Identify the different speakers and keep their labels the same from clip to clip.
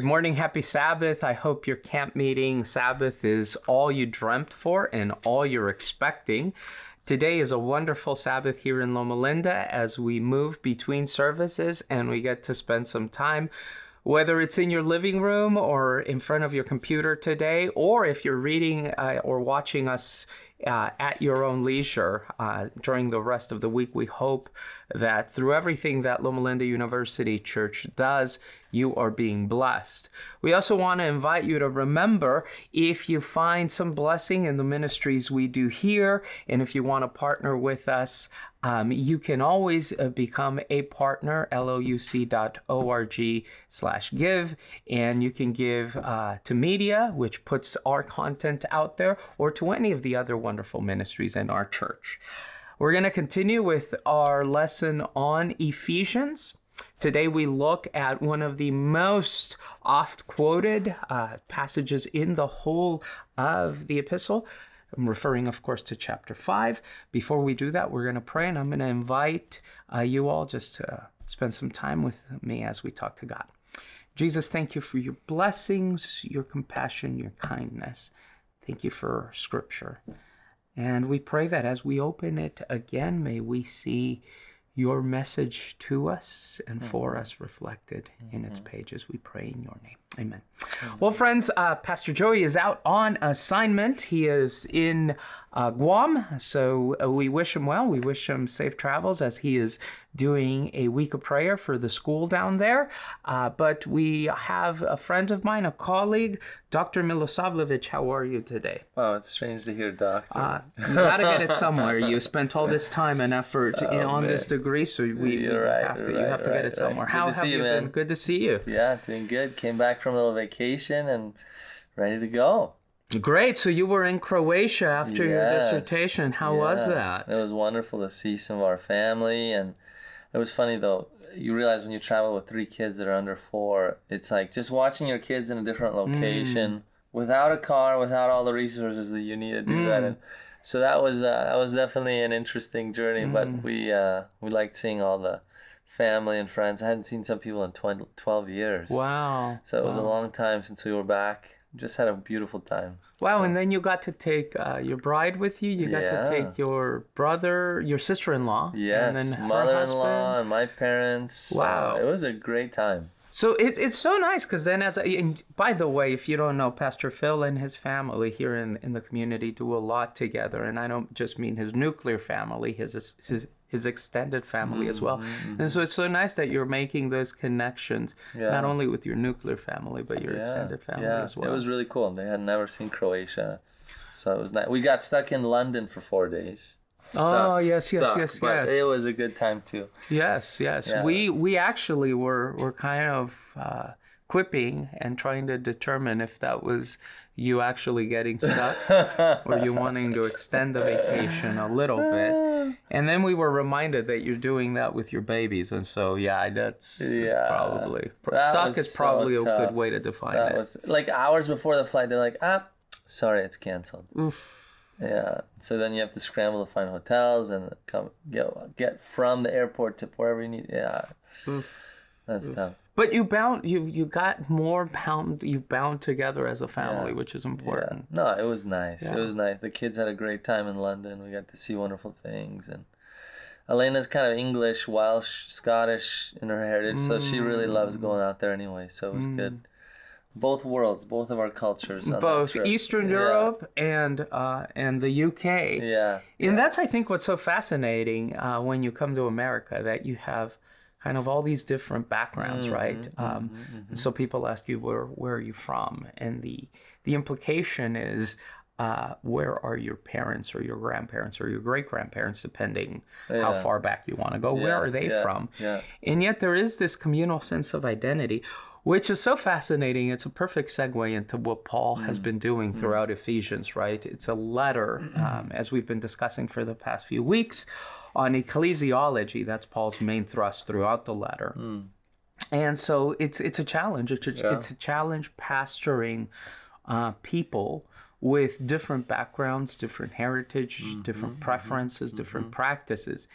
Speaker 1: Good morning, happy Sabbath. I hope your camp meeting Sabbath is all you dreamt for and all you're expecting. Today is a wonderful Sabbath here in Loma Linda as we move between services and we get to spend some time whether it's in your living room or in front of your computer today, or if you're reading uh, or watching us uh, at your own leisure uh, during the rest of the week. We hope that through everything that Loma Linda University Church does, you are being blessed. We also want to invite you to remember if you find some blessing in the ministries we do here, and if you want to partner with us, um, you can always uh, become a partner, louc.org slash give, and you can give uh, to media, which puts our content out there, or to any of the other wonderful ministries in our church. We're going to continue with our lesson on Ephesians. Today we look at one of the most oft quoted uh, passages in the whole of the epistle. I'm referring, of course, to chapter 5. Before we do that, we're going to pray, and I'm going to invite uh, you all just to spend some time with me as we talk to God. Jesus, thank you for your blessings, your compassion, your kindness. Thank you for scripture. And we pray that as we open it again, may we see your message to us and for mm-hmm. us reflected in its mm-hmm. pages. We pray in your name. Amen. Well, friends, uh, Pastor Joey is out on assignment. He is in uh, Guam, so uh, we wish him well. We wish him safe travels as he is doing a week of prayer for the school down there. Uh, but we have a friend of mine, a colleague, Dr. Milosavljevic. How are you today?
Speaker 2: Wow, it's strange to hear, Doctor. Uh,
Speaker 1: you got to get it somewhere. You spent all this time and effort oh, on man. this degree, so we, right, have to. Right, you have to right, get it somewhere. How have you, you been? Good to see you.
Speaker 2: Yeah, doing good. Came back from a little vacation and ready to go.
Speaker 1: Great. So you were in Croatia after yes. your dissertation. How yeah. was that?
Speaker 2: It was wonderful to see some of our family and it was funny though. You realize when you travel with three kids that are under four, it's like just watching your kids in a different location mm. without a car, without all the resources that you need to do mm. that. And so that was uh, that was definitely an interesting journey. Mm. But we uh, we liked seeing all the family and friends. I hadn't seen some people in 20, 12 years.
Speaker 1: Wow.
Speaker 2: So it was
Speaker 1: wow.
Speaker 2: a long time since we were back. Just had a beautiful time.
Speaker 1: Wow, so. and then you got to take uh, your bride with you. You got yeah. to take your brother, your sister-in-law.
Speaker 2: Yes, and then mother-in-law and my parents.
Speaker 1: Wow.
Speaker 2: Uh, it was a great time.
Speaker 1: So it, it's so nice because then, as a, by the way, if you don't know, Pastor Phil and his family here in, in the community do a lot together, and I don't just mean his nuclear family, his his his extended family mm-hmm, as well. Mm-hmm. And so it's so nice that you're making those connections, yeah. not only with your nuclear family, but your yeah, extended family yeah. as well.
Speaker 2: It was really cool. They had never seen Croatia. So it was nice. We got stuck in London for four days.
Speaker 1: Stuck, oh yes, yes, stuck, yes,
Speaker 2: but
Speaker 1: yes.
Speaker 2: It was a good time too.
Speaker 1: Yes, yes. We we actually were were kind of uh, quipping and trying to determine if that was you actually getting stuck or you wanting to extend the vacation a little bit. And then we were reminded that you're doing that with your babies. And so, yeah, that's yeah, probably that stuck is probably a good way to define that it. Was,
Speaker 2: like hours before the flight, they're like, ah, sorry, it's canceled. Oof. Yeah. So then you have to scramble to find hotels and come get, get from the airport to wherever you need. Yeah. Oof. That's Oof. tough.
Speaker 1: But you bound you you got more bound you bound together as a family, yeah. which is important.
Speaker 2: Yeah. No, it was nice. Yeah. It was nice. The kids had a great time in London. We got to see wonderful things and Elena's kind of English, Welsh, Scottish in her heritage, mm. so she really loves mm. going out there anyway. So it was mm. good. Both worlds, both of our cultures.
Speaker 1: Both Eastern Europe and uh, and the UK.
Speaker 2: Yeah,
Speaker 1: and that's I think what's so fascinating uh, when you come to America that you have kind of all these different backgrounds, mm-hmm, right? Mm-hmm, um, mm-hmm. So people ask you where where are you from, and the the implication is uh, where are your parents or your grandparents or your great grandparents, depending how far back you want to go. Where are they
Speaker 2: yeah,
Speaker 1: from?
Speaker 2: yeah.
Speaker 1: And yet there is this communal sense of identity, which is so fascinating. It's a perfect segue into what Paul has
Speaker 2: Mm.
Speaker 1: been doing throughout Ephesians, right? It's a letter, um, as we've been discussing for the past few weeks, on ecclesiology. That's Paul's main thrust throughout the letter. Hmm. And so it's it's a challenge. It's a,
Speaker 2: Yeah.
Speaker 1: it's a challenge pastoring uh, people with different backgrounds, different heritage, mm-hmm. different mm-hmm. preferences, different mm-hmm. practices,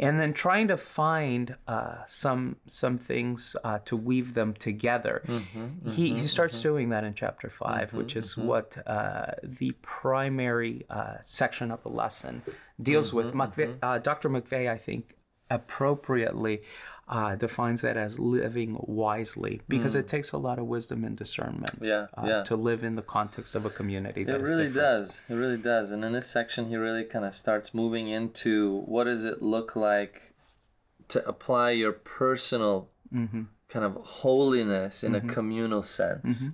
Speaker 1: and then trying to find uh, some some things uh, to weave them together. he he starts doing that in chapter 5 which is what uh, the primary uh, section of the lesson deals with. McVe- uh, Dr. McVay, I think, appropriately uh, defines that as living wisely because it takes a lot of wisdom and discernment
Speaker 2: Mm. Yeah,
Speaker 1: uh,
Speaker 2: yeah.
Speaker 1: to live in the context of a community that
Speaker 2: It really does. It really does. And in this section, he really kind of starts moving into what does it look like to apply your personal
Speaker 1: Mm-hmm.
Speaker 2: kind of holiness in a communal sense.
Speaker 1: Mm-hmm.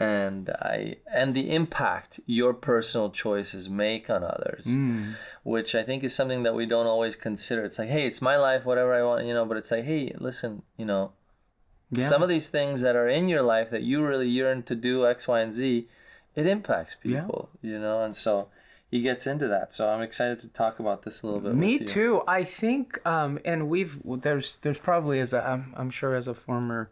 Speaker 2: And I and the impact your personal choices make on others,
Speaker 1: Mm.
Speaker 2: which I think is something that we don't always consider. It's like, hey, it's my life, whatever I want, you know. But it's like, hey, listen, you know,
Speaker 1: Yeah.
Speaker 2: some of these things that are in your life that you really yearn to do X, Y, and Z, it impacts
Speaker 1: Yeah.
Speaker 2: people, you know, and so he gets into that. So I'm excited to talk about this a little bit.
Speaker 1: Me too. I think, um, and we've there's there's probably as a I'm, I'm sure as a former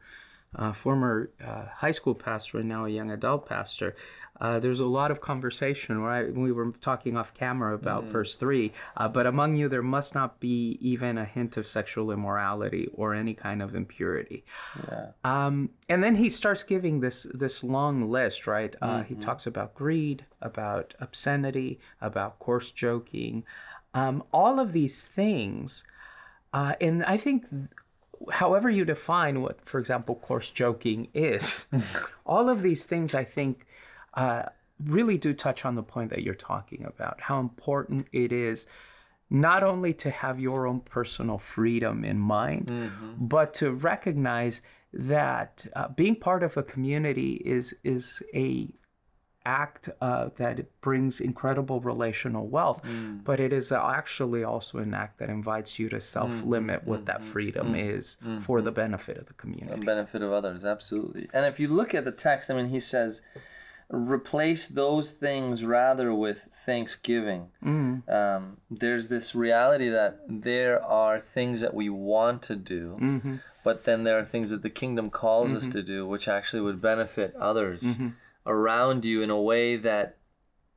Speaker 1: uh, former uh, high school pastor and now a young adult pastor, uh, there's a lot of conversation. Right, we were talking off camera about
Speaker 2: Mm.
Speaker 1: verse three. Uh, but among you, there must not be even a hint of sexual immorality or any kind of impurity.
Speaker 2: Yeah.
Speaker 1: Um, and then he starts giving this this long list, right? Uh,
Speaker 2: Mm-hmm.
Speaker 1: He talks about greed, about obscenity, about coarse joking, um, all of these things. Uh, and I think, th- however you define what, for example, coarse joking is, all of these things, I think, uh, really do touch on the point that you're talking about. How important it is not only to have your own personal freedom in mind, but to recognize that uh, being part of a community is is a act uh, that brings incredible relational wealth, mm. but it is actually also an act that invites you to self-limit what that mm-hmm. freedom mm-hmm. is for the mm-hmm. benefit of the community.
Speaker 2: The benefit of others, absolutely. And if you look at the text, I mean, he says, replace those things rather with thanksgiving. Mm. Um, there's this reality that there are things that we want to do, but then there are things that the kingdom calls us to do, which actually would benefit others around you in a way that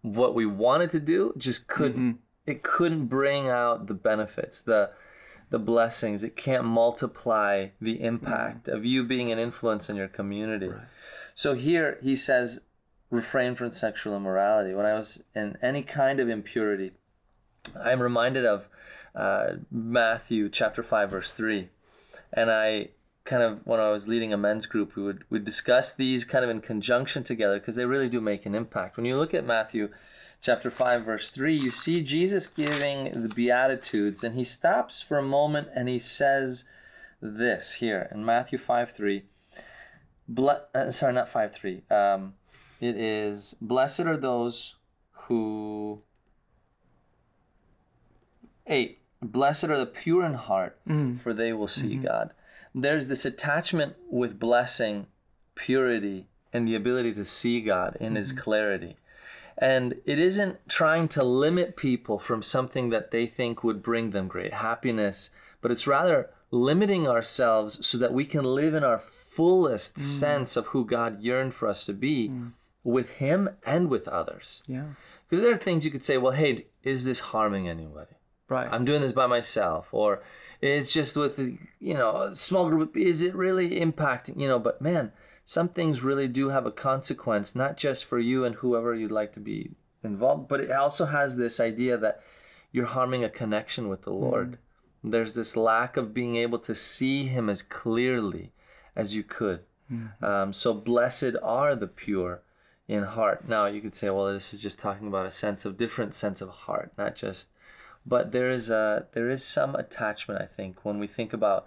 Speaker 2: what we wanted to do just couldn't. It couldn't bring out the benefits, the the blessings. It can't multiply the impact of you being an influence in your community. So here he says, refrain from sexual immorality. When I was in any kind of impurity, I'm reminded of uh, Matthew chapter 5, verse 3. And I kind of, when I was leading a men's group, we would, would discuss these kind of in conjunction together because they really do make an impact. When you look at Matthew chapter 5, verse 3, you see Jesus giving the Beatitudes, and he stops for a moment and he says this here in Matthew 5, 3. Ble- uh, sorry, not 5, 3. Um, it is, blessed are those who 8 blessed are the pure in heart for they will see god there's this attachment with blessing purity and the ability to see god in his mm-hmm. clarity. And it isn't trying to limit people from something that they think would bring them great happiness but it's rather limiting ourselves so that we can live in our fullest mm. sense of who god yearned for us to be mm. with him and with others.
Speaker 1: Yeah,
Speaker 2: because there are things you could say, well, hey, is this harming anybody?
Speaker 1: Right.
Speaker 2: I'm doing this by myself, or it's just with you know a small group. Is it really impacting? You know, but man, some things really do have a consequence, not just for you and whoever you'd like to be involved, but it also has this idea that you're harming a connection with the Lord. There's this lack of being able to see Him as clearly as you could. Um, so blessed are the pure in heart. Now you could say, well, this is just talking about a sense of different sense of heart, not just. But there is a there is some attachment, I think, when we think about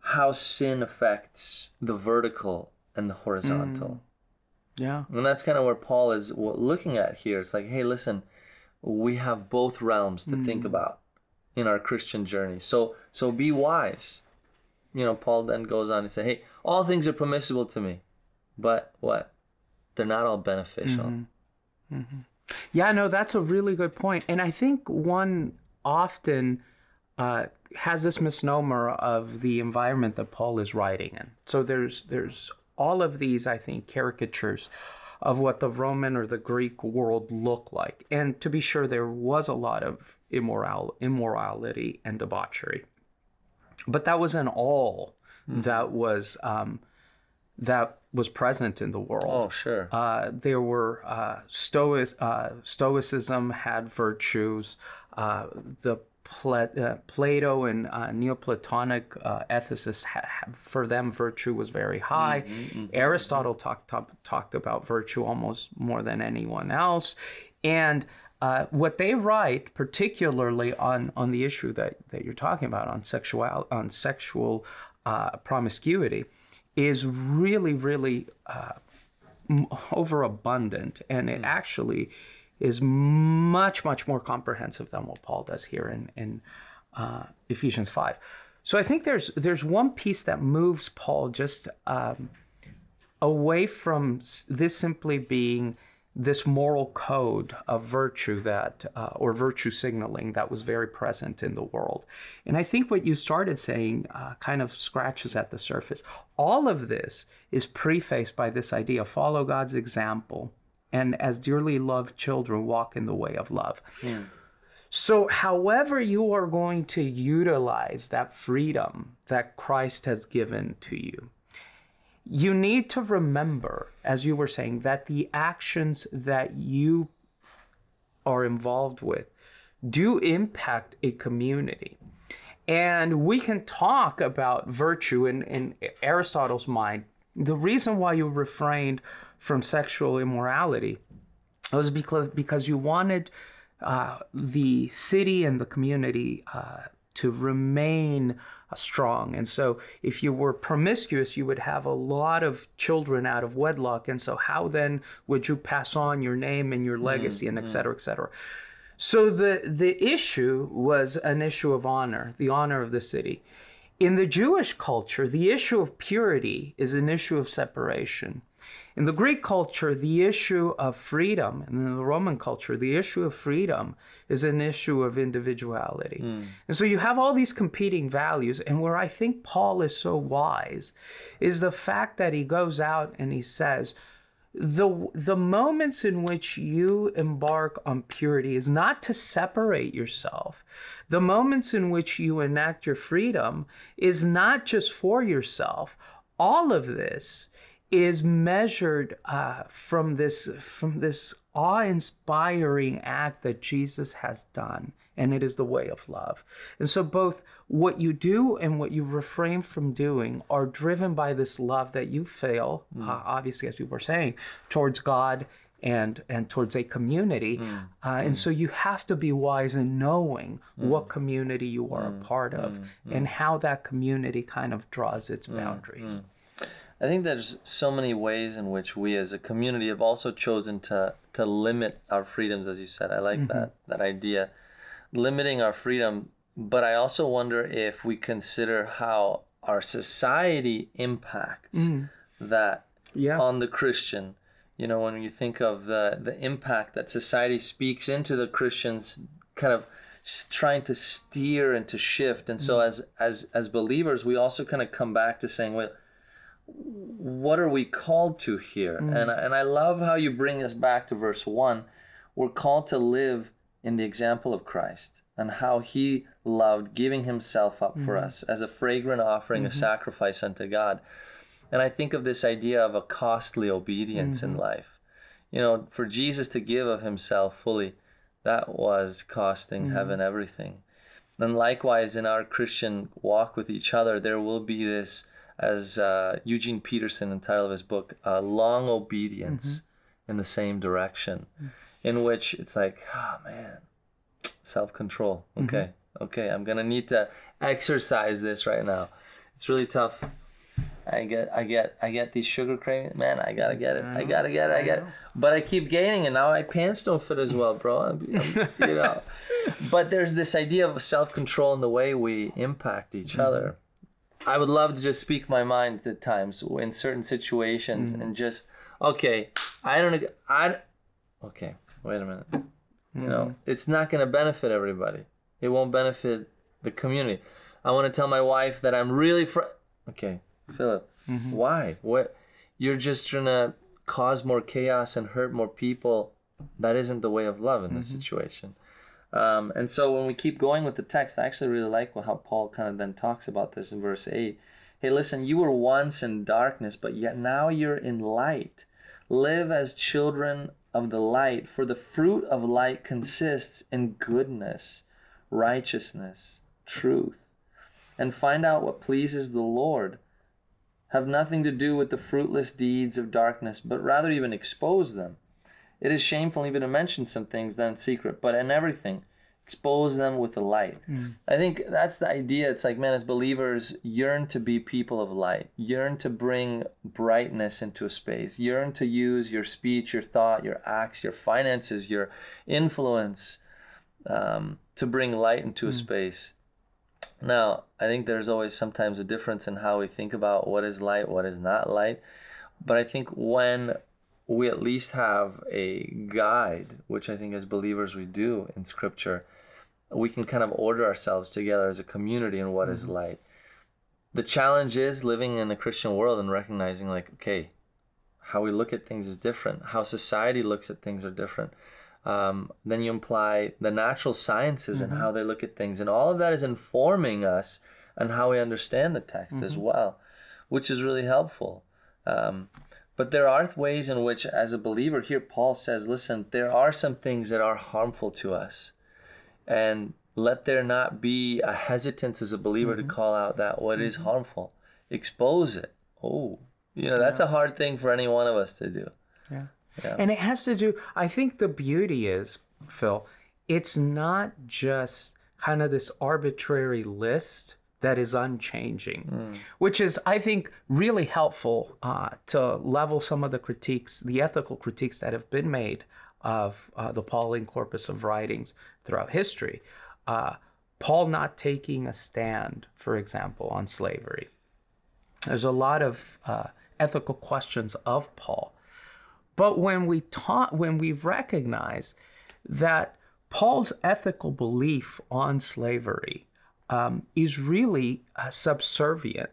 Speaker 2: how sin affects the vertical and the horizontal. Mm.
Speaker 1: Yeah.
Speaker 2: And that's kind of where Paul is looking at here. It's like, hey, listen, we have both realms to think mm. about in our Christian journey. So so be wise. You know, Paul then goes on to say, hey, all things are permissible to me, but what? They're not all beneficial. Mm-hmm. Mm-hmm.
Speaker 1: Yeah, no, that's a really good point. And I think one often uh, has this misnomer of the environment that Paul is writing in. So there's there's all of these, I think, caricatures of what the Roman or the Greek world looked like. And to be sure, there was a lot of immoral immorality and debauchery. But that wasn't all that was um, that was present in the world.
Speaker 2: Oh, sure.
Speaker 1: Uh, there were uh, Stoic, uh, Stoicism had virtues. Uh, the Pla- uh, Plato and uh, Neoplatonic uh, ethicists, ha- for them, virtue was very high. Aristotle talked talk, talked about virtue almost more than anyone else, and uh, what they write, particularly on on the issue that, that you're talking about on sexual on sexual uh, promiscuity, is really really m- overabundant and it actually is much much more comprehensive than what paul does here in, in uh, ephesians 5 so i think there's there's one piece that moves paul just um, away from this simply being this moral code of virtue that uh, or virtue signaling that was very present in the world. And i think what you started saying uh, kind of scratches at the surface. All of this is prefaced by this idea follow god's example and as dearly loved children walk in the way of love. So, however, you are going to utilize that freedom that Christ has given to you, you need to remember, as you were saying, that the actions that you are involved with do impact a community. And we can talk about virtue in, in Aristotle's mind. The reason why you refrained from sexual immorality was because, because you wanted uh, the city and the community uh, to remain uh, strong. And so, if you were promiscuous, you would have a lot of children out of wedlock. And so, how then would you pass on your name and your legacy, and et cetera, et cetera? So the the issue was an issue of honor, the honor of the city. In the Jewish culture, the issue of purity is an issue of separation. In the Greek culture, the issue of freedom, and in the Roman culture, the issue of freedom is an issue of individuality. Hmm. And so you have all these competing values. And where I think Paul is so wise is the fact that he goes out and he says, the the moments in which you embark on purity is not to separate yourself the moments in which you enact your freedom is not just for yourself all of this is measured uh, from this from this awe-inspiring act that Jesus has done and it is the way of love. And so both what you do and what you refrain from doing are driven by this love that you feel, hmm. uh, obviously as we were saying, towards God and and towards a community. Hmm. Uh, and hmm. so you have to be wise in knowing what community you are a part of and how that community kind of draws its boundaries.
Speaker 2: I think there's so many ways in which we as a community have also chosen to to limit our freedoms, as you said. I like that mm-hmm. that idea, limiting our freedom. But I also wonder if we consider how our society impacts mm. that
Speaker 1: Yeah.
Speaker 2: on the Christian. You know, when you think of the the impact that society speaks into the Christians, kind of trying to steer and to shift. And so, mm. as as as believers, we also kind of come back to saying, well what are we called to here? Mm. And, I- and I love how you bring us back to verse 1. We're called to live in the example of Christ and how he loved giving himself up for mm-hmm. us as a fragrant offering, a mm-hmm. sacrifice unto God. And I think of this idea of a costly obedience in mm-hmm. life. You know, for Jesus to give of himself fully, that was costing heaven everything. And likewise, in our Christian walk with each other, there will be this, as uh, Eugene Peterson, in the title of his book, uh, long obedience mm-hmm. in the same direction, mm-hmm. in which it's like, oh man, self control. Mm-hmm. Okay, okay, I'm gonna need to exercise this right now. It's really tough. I get, I get, I get these sugar cravings. Man, I gotta get it. I gotta get it. I get it. But I keep gaining, and now my pants don't fit as well, bro. I'm- I'm- you know. But there's this idea of self control in the way we impact each other. I would love to just speak my mind at times in certain situations mm. and just, okay, I don't, I, okay, wait a minute. You know, mm. it's not going to benefit everybody. It won't benefit the community. I want to tell my wife that I'm really fr- okay, Filip. Mm-hmm. Why? What? You're just trying to cause more chaos and hurt more people. That isn't the way of love in this mm-hmm. situation. Um, and so when we keep going with the text, I actually really like how Paul kind of then talks about this in verse 8. Hey, listen, you were once in darkness, but yet now you're in light. Live as children of the light, for the fruit of light consists in goodness, righteousness, truth. And find out what pleases the Lord. Have nothing to do with the fruitless deeds of darkness, but rather even expose them. It is shameful even to mention some things done in secret, but in everything, expose them with the light. I think that's the idea. It's like, man, as believers, yearn to be people of light, yearn to bring brightness into a space, yearn to use your speech, your thought, your acts, your finances, your influence um, to bring light into a space. Now, I think there's always sometimes a difference in how we think about what is light, what is not light. But I think when we at least have a guide, which I think as believers we do in Scripture, we can kind of order ourselves together as a community in what is light. The challenge is living in a Christian world and recognizing, like, okay, how we look at things is different, how society looks at things are different. Um, then you imply the natural sciences and how they look at things, and all of that is informing us and how we understand the text as well, which is really helpful. Um, but there are ways in which, as a believer, here Paul says, listen, there are some things that are harmful to us. And let there not be a hesitance as a believer to mm-hmm. call out that what is mm-hmm. harmful. Expose it. Oh, you know, that's a hard thing for any one of us to do.
Speaker 1: Yeah.
Speaker 2: Yeah.
Speaker 1: And it has to do, I think the beauty is, Phil, it's not just kind of this arbitrary list that is unchanging, which is, I think, really helpful uh, to level some of the critiques, the ethical critiques that have been made of uh, the Pauline corpus of writings throughout history. Uh, Paul not taking a stand, for example, on slavery. There's a lot of uh, ethical questions of Paul. But when we taught, when we recognize that Paul's ethical belief on slavery um, is really uh, subservient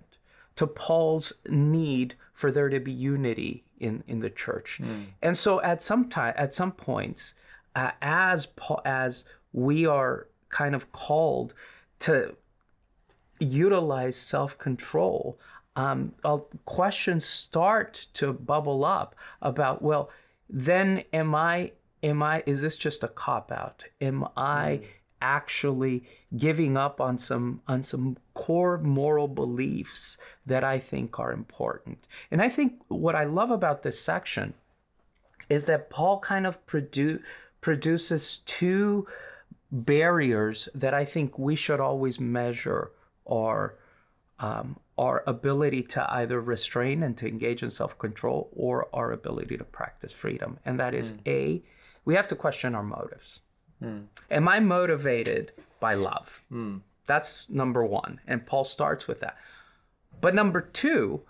Speaker 1: to Paul's need for there to be unity in, in the church, and so at some time, at some points, uh, as Paul, as we are kind of called to utilize self-control um, questions start to bubble up about well then am i am i is this just a cop out am i actually giving up on some on some core moral beliefs that i think are important and i think what i love about this section is that paul kind of produ- produces two barriers that I think we should always measure our um, our ability to either restrain and to engage in self-control or our ability to practice freedom. And that is a we have to question our motives. Mm. Am I motivated by love? Mm. That's number one. And Paul starts with that. But number two,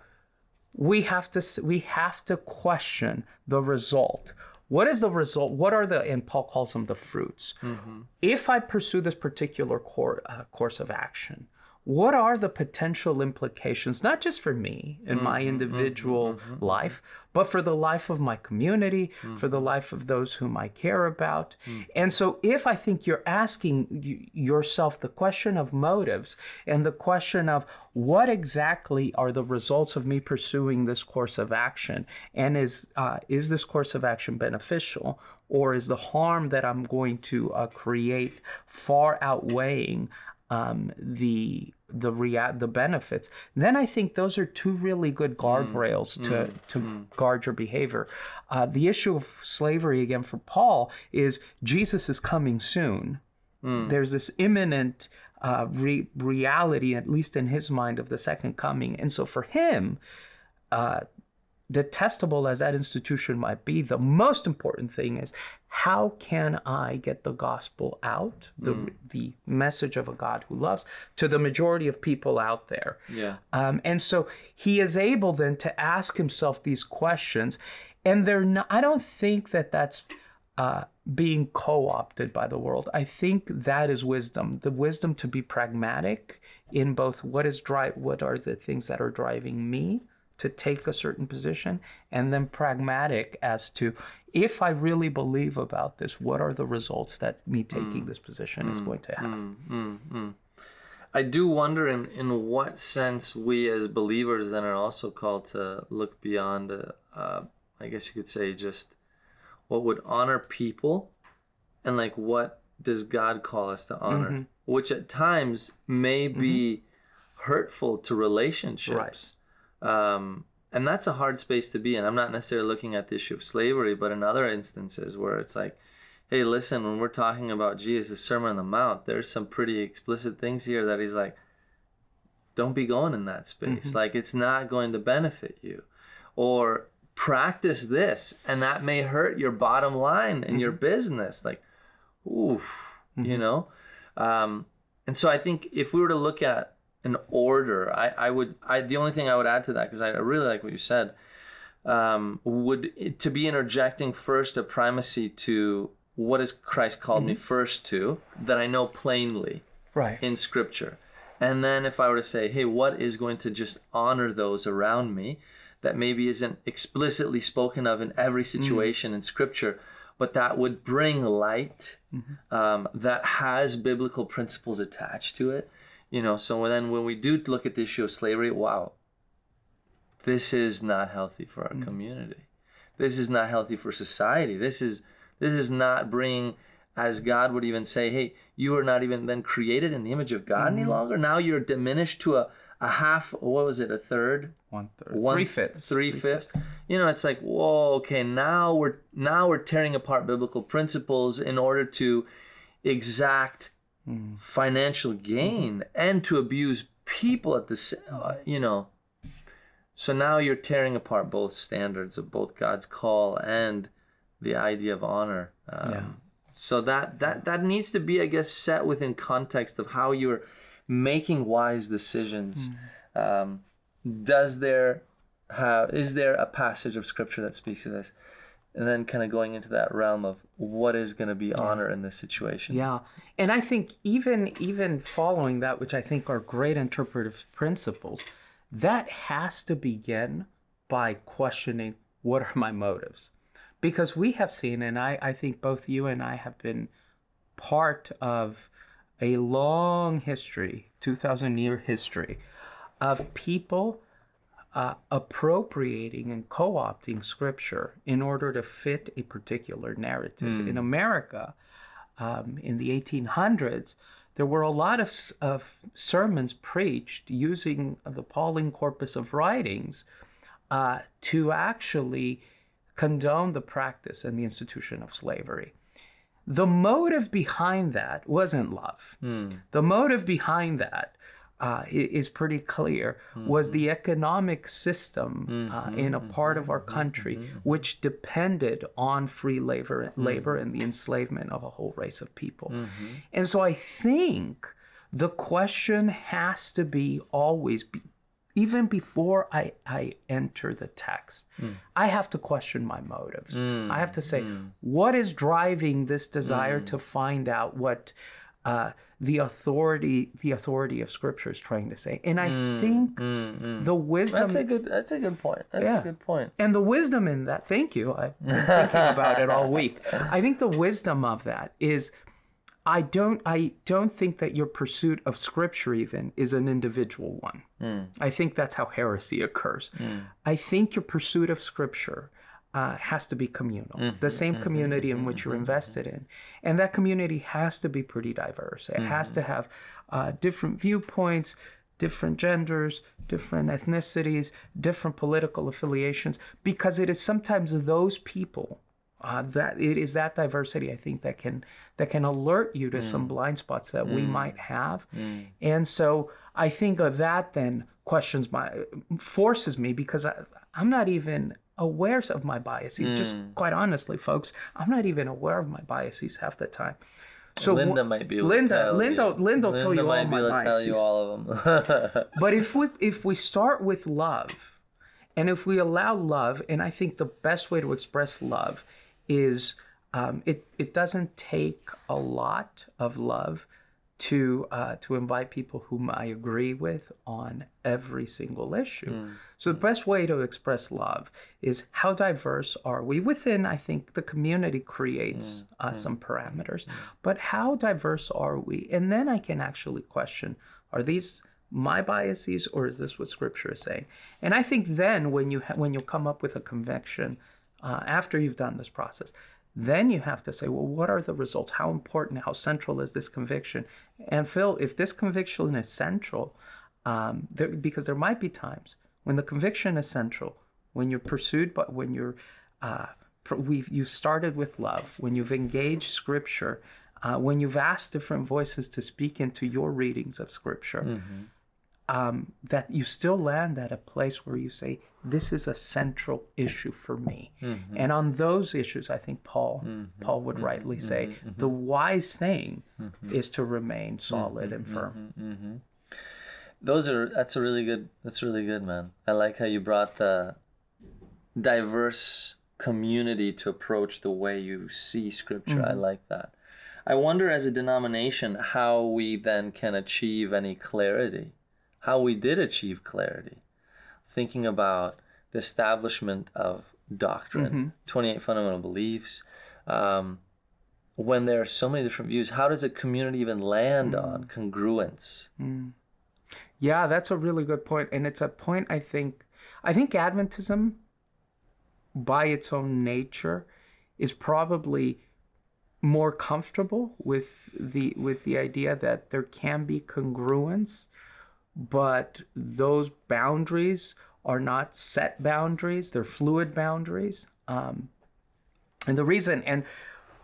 Speaker 1: we have to we have to question the result. What is the result? What are the and Paul calls them the fruits. Mm-hmm. If I pursue this particular cour uh, course of action, what are the potential implications, not just for me in my mm-hmm, mm-hmm, individual mm-hmm. life, but for the life of my community, for the life of those whom I care about? Mm. And so, if I think you're asking yourself the question of motives and the question of what exactly are the results of me pursuing this course of action, and is uh, is this course of action beneficial, or is the harm that I'm going to uh, create far outweighing um, the the rea- the benefits, then I think those are two really good guardrails to to guard your behavior. Uh, the issue of slavery again for Paul is Jesus is coming soon. There's this imminent uh, re- reality, at least in his mind, of the second coming. And so for him, uh, detestable as that institution might be, the most important thing is how can I get the gospel out, the mm. the message of a God who loves, to the majority of people out there.
Speaker 2: Yeah.
Speaker 1: Um, and so he is able then to ask himself these questions, and they're not. I don't think that that's. Uh, being co-opted by the world. I think that is wisdom. The wisdom to be pragmatic in both what is drive what are the things that are driving me to take a certain position and then pragmatic as to if I really believe about this, what are the results that me taking mm. this position mm. is going to have. Mm,
Speaker 2: mm, mm. I do wonder in, in what sense we as believers then are also called to look beyond, uh, uh, I guess you could say, just what would honor people and like what does God call us to honor, mm-hmm. which at times may be mm-hmm. hurtful to relationships. Right um, and that's a hard space to be in. I'm not necessarily looking at the issue of slavery, but in other instances where it's like, hey, listen, when we're talking about Jesus' Sermon on the Mount, there's some pretty explicit things here that he's like, don't be going in that space. Mm-hmm. Like, it's not going to benefit you. Or practice this, and that may hurt your bottom line in mm-hmm. your business. Like, oof, mm-hmm. you know? Um, and so I think if we were to look at an order. I, I would I the only thing I would add to that because I really like what you said um, would to be interjecting first a primacy to what has Christ called mm-hmm. me first to that I know plainly
Speaker 1: right
Speaker 2: in Scripture, and then if I were to say, hey, what is going to just honor those around me that maybe isn't explicitly spoken of in every mm-hmm. situation mm-hmm. in Scripture. But that would bring light mm-hmm. um, that has biblical principles attached to it you know, so then when we do look at the issue of slavery, wow, this is not healthy for our mm community. This is not healthy for society. This is this is not bringing as God would even say, hey, you are not even then created in the image of God mm any mm-hmm. longer. Now you're diminished to a, a half, what was it, a third?
Speaker 1: One third. One, three fifths.
Speaker 2: Three, three fifths. fifths. You know, it's like, whoa, okay, now we're now we're tearing apart biblical principles in order to exact mm. financial gain and to abuse people at the uh, you know so now you're tearing apart both standards of both god's call and the idea of honor um, yeah. so that that that needs to be i guess set within context of how you're making wise decisions mm. um, does there have is there a passage of scripture that speaks to this and then kind of going into that realm of what is going to be honor in this situation.
Speaker 1: Yeah and i think even even following that which i think are great interpretive principles that has to begin by questioning what are my motives? Because we have seen and i i think both you and i have been part of a long history 2000 year history of people uh, appropriating and co opting scripture in order to fit a particular narrative. Mm. In America, um, in the 1800s, there were a lot of, of sermons preached using the Pauline corpus of writings uh, to actually condone the practice and the institution of slavery. The motive behind that wasn't love. Mm. The motive behind that uh, is pretty clear mm-hmm. was the economic system uh, mm-hmm. in a part of our mm-hmm. country mm-hmm. which depended on free labor, mm-hmm. labor and the enslavement of a whole race of people. Mm-hmm. And so I think the question has to be always be, even before I, I enter the text, mm. I have to question my motives. Mm. I have to say, mm. what is driving this desire to find out what uh, the authority the authority of scripture is trying to say and i mm, think mm, mm. the wisdom
Speaker 2: that's a good that's a good point that's yeah. a good point.
Speaker 1: and the wisdom in that thank you i've been thinking about it all week i think the wisdom of that is i don't i don't think that your pursuit of scripture even is an individual one mm. i think that's how heresy occurs mm. i think your pursuit of scripture uh, has to be communal, mm-hmm, the same mm-hmm, community mm-hmm, in which you're mm-hmm, invested in. And that community has to be pretty diverse. It has to mm-hmm. have uh, different viewpoints, different genders, different ethnicities, different political affiliations, because it is sometimes those people Uh, that it is that diversity I think that can that can alert you to some blind spots that we might have, and so I think of that then questions my forces me because I, I'm not even aware of my biases. Just quite honestly, folks, I'm not even aware of my biases half the time. So
Speaker 2: Linda
Speaker 1: wh-
Speaker 2: might be able
Speaker 1: Linda,
Speaker 2: to tell
Speaker 1: Linda,
Speaker 2: you.
Speaker 1: Linda will tell
Speaker 2: Linda
Speaker 1: you all my
Speaker 2: to tell
Speaker 1: biases.
Speaker 2: you all of them.
Speaker 1: But if we if we start with love, and if we allow love, and I think the best way to express love is um, it it doesn't take a lot of love to uh, to invite people whom I agree with on every single issue. So the best way to express love is how diverse are we within? I think the community creates uh, some parameters, but how diverse are we? And then I can actually question: Are these my biases or is this what scripture is saying and i think then when you ha- when you come up with a conviction uh, after you've done this process then you have to say well what are the results? How important how central is this conviction? And phil if this conviction is central um, there, because there might be times when the conviction is central when you're pursued but when you're uh, we've you've started with love when you've engaged scripture uh, when you've asked different voices to speak into your readings of scripture um, that you still land at a place where you say, This is a central issue for me. Mm-hmm. And on those issues, I think Paul mm-hmm. Paul would mm-hmm. rightly say the wise thing is to remain solid and firm.
Speaker 2: Those are that's a really good that's really good, man. I like how you brought the diverse community to approach the way you see scripture. I like that. I wonder as a denomination how we then can achieve any clarity. How we did achieve clarity. Thinking about the establishment of doctrine, mm-hmm. 28 fundamental beliefs, um, when there are so many different views, how does a community even land mm. on congruence? Mm.
Speaker 1: Yeah, that's a really good point, and it's a point I think I think Adventism, by its own nature, is probably more comfortable with the with the idea that there can be congruence, but those boundaries are not set boundaries; they're fluid boundaries. Um, and the reason, and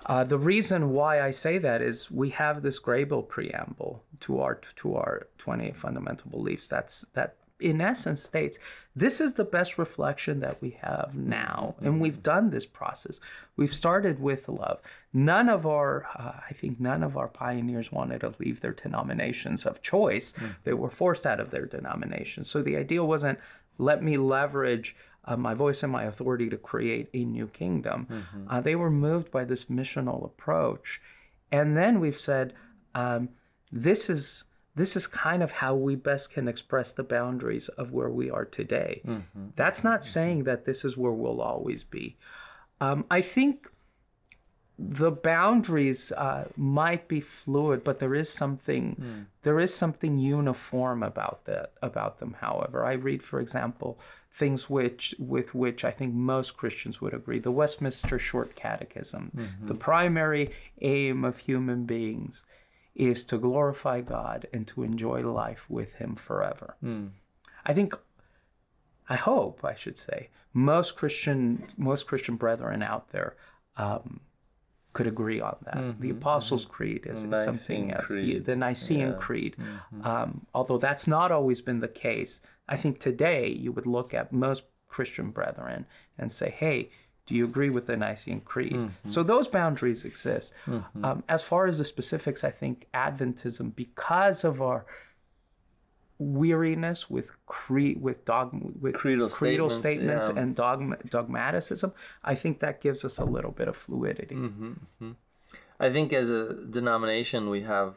Speaker 1: uh, the reason why I say that is we have this Graybill preamble to our to our 28 fundamental beliefs. That's that in essence states this is the best reflection that we have now, and we've done this process. We've started with love. None of our, uh, I think, none of our pioneers wanted to leave their denominations of choice. They were forced out of their denominations. So the idea wasn't let me leverage uh, my voice and my authority to create a new kingdom. Uh, they were moved by this missional approach, and then we've said um, this is this is kind of how we best can express the boundaries of where we are today. That's not saying that this is where we'll always be. Um, I think the boundaries uh, might be fluid, but there is something there is something uniform about that about them. However, I read, for example, things which with which I think most Christians would agree: the Westminster Short Catechism. The primary aim of human beings is to glorify God and to enjoy life with Him forever. I think I hope I should say most Christian most Christian brethren out there um, could agree on that. The Apostles' Creed is, is something
Speaker 2: Nicene
Speaker 1: else. The,
Speaker 2: Creed.
Speaker 1: the Nicene Creed, um, although that's not always been the case. I think today you would look at most Christian brethren and say, "Hey." Do you agree with the Nicene Creed? So those boundaries exist. Um, as far as the specifics, I think Adventism, because of our weariness with creed with dogma with
Speaker 2: Creedal
Speaker 1: creedal
Speaker 2: statements,
Speaker 1: statements,
Speaker 2: yeah.
Speaker 1: and dogma, dogmaticism i think that gives us a little bit of fluidity
Speaker 2: Mm-hmm. I think as a denomination, we have